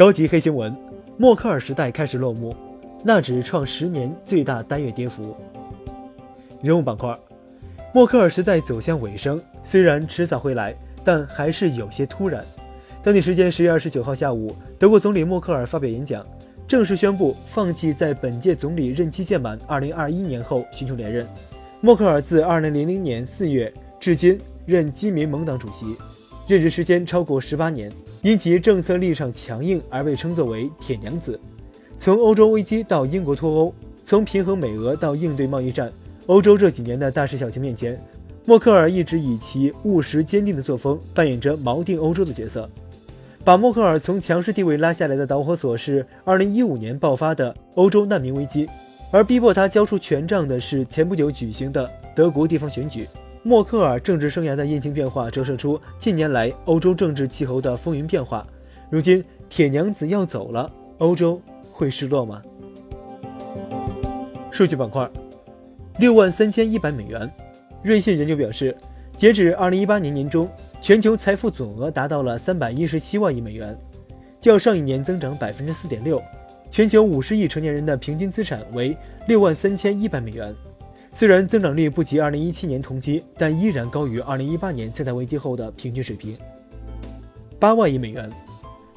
高级黑新闻：默克尔时代开始落幕，纳指创十年最大单月跌幅。人物板块：默克尔时代走向尾声，虽然迟早会来，但还是有些突然。当地时间十月二十九号下午，德国总理默克尔发表演讲，正式宣布放弃在本届总理任期届满二零二一年后寻求连任。默克尔自二零零零年四月至今任基民盟党主席，任职时间超过十八年。因其政策立场强硬而被称作为“铁娘子”。从欧洲危机到英国脱欧，从平衡美俄到应对贸易战，欧洲这几年的大事小情面前，默克尔一直以其务实坚定的作风扮演着锚定欧洲的角色。把默克尔从强势地位拉下来的导火索是2015年爆发的欧洲难民危机，而逼迫他交出权杖的是前不久举行的德国地方选举。默克尔政治生涯的印情变化折射出近年来欧洲政治气候的风云变化。如今铁娘子要走了，欧洲会失落吗？数据板块，六万三千一百美元。瑞信研究表示，截止二零一八年年中，全球财富总额达到了三百一十七万亿美元，较上一年增长百分之四点六。全球五十亿成年人的平均资产为六万三千一百美元。虽然增长率不及2017年同期，但依然高于2018年次贷危机后的平均水平。八万亿美元。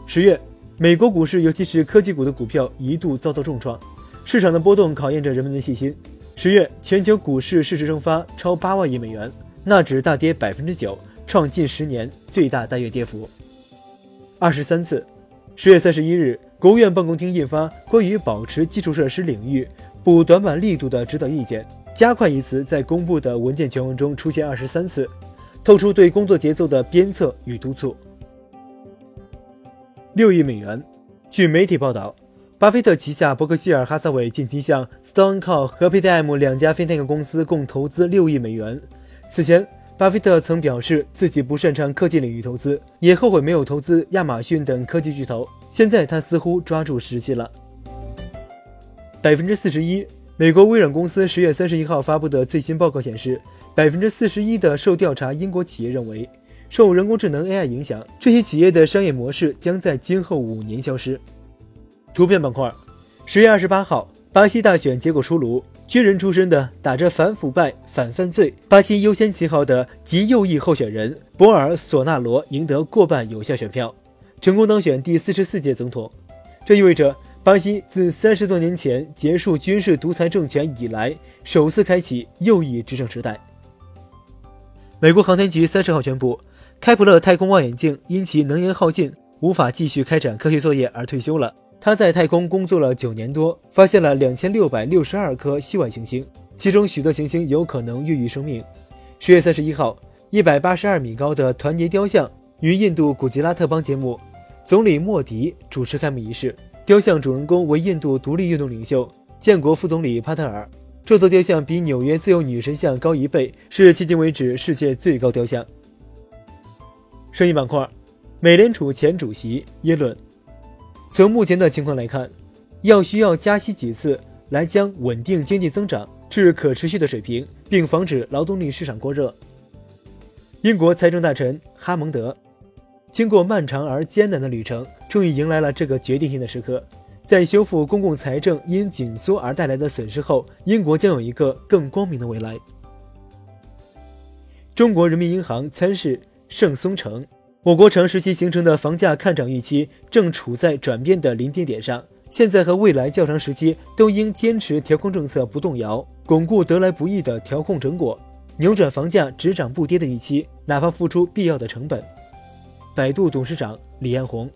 十月，美国股市，尤其是科技股的股票一度遭到重创，市场的波动考验着人们的信心。十月，全球股市市值蒸发超八万亿美元，纳指大跌百分之九，创近十年最大单月跌幅。二十三次。十月三十一日，国务院办公厅印发关于保持基础设施领域补短板力度的指导意见。加快一词在公布的文件全文中出现二十三次，透出对工作节奏的鞭策与督促。六亿美元。据媒体报道，巴菲特旗下伯克希尔哈撒韦近期向 StoneCo 和 PayTime 两家 FinTech 公司共投资六亿美元。此前，巴菲特曾表示自己不擅长科技领域投资，也后悔没有投资亚马逊等科技巨头。现在他似乎抓住时机了。百分之四十一。美国微软公司十月三十一号发布的最新报告显示，百分之四十一的受调查英国企业认为，受人工智能 AI 影响，这些企业的商业模式将在今后五年消失。图片板块，十月二十八号，巴西大选结果出炉，军人出身的打着反腐败、反犯罪、巴西优先旗号的极右翼候选人博尔索纳罗赢得过半有效选票，成功当选第四十四届总统。这意味着。巴西自三十多年前结束军事独裁政权以来，首次开启右翼执政时代。美国航天局三十号宣布，开普勒太空望远镜因其能源耗尽，无法继续开展科学作业而退休了。他在太空工作了九年多，发现了两千六百六十二颗系外行星，其中许多行星有可能孕育生命。十月三十一号，一百八十二米高的团结雕像于印度古吉拉特邦揭幕，总理莫迪主持开幕仪式。雕像主人公为印度独立运动领袖、建国副总理帕特尔。这座雕像比纽约自由女神像高一倍，是迄今为止世界最高雕像。生意板块，美联储前主席耶伦。从目前的情况来看，要需要加息几次来将稳定经济增长至可持续的水平，并防止劳动力市场过热。英国财政大臣哈蒙德。经过漫长而艰难的旅程，终于迎来了这个决定性的时刻。在修复公共财政因紧缩而带来的损失后，英国将有一个更光明的未来。中国人民银行参事盛松成，我国长时期形成的房价看涨预期正处在转变的临界点上，现在和未来较长时期都应坚持调控政策不动摇，巩固得来不易的调控成果，扭转房价只涨不跌的预期，哪怕付出必要的成本。百度董事长李彦宏，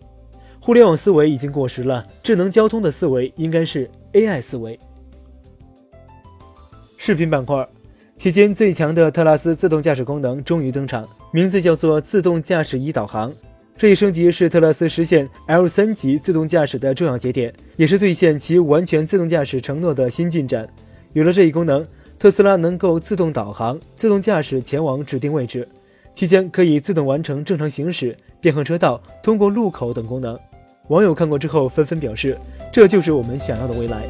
互联网思维已经过时了，智能交通的思维应该是 AI 思维。视频板块，期间最强的特拉斯自动驾驶功能终于登场，名字叫做自动驾驶仪导航。这一升级是特拉斯实现 L 三级自动驾驶的重要节点，也是兑现其完全自动驾驶承诺的新进展。有了这一功能，特斯拉能够自动导航、自动驾驶前往指定位置，期间可以自动完成正常行驶。变换车道、通过路口等功能，网友看过之后纷纷表示：“这就是我们想要的未来。”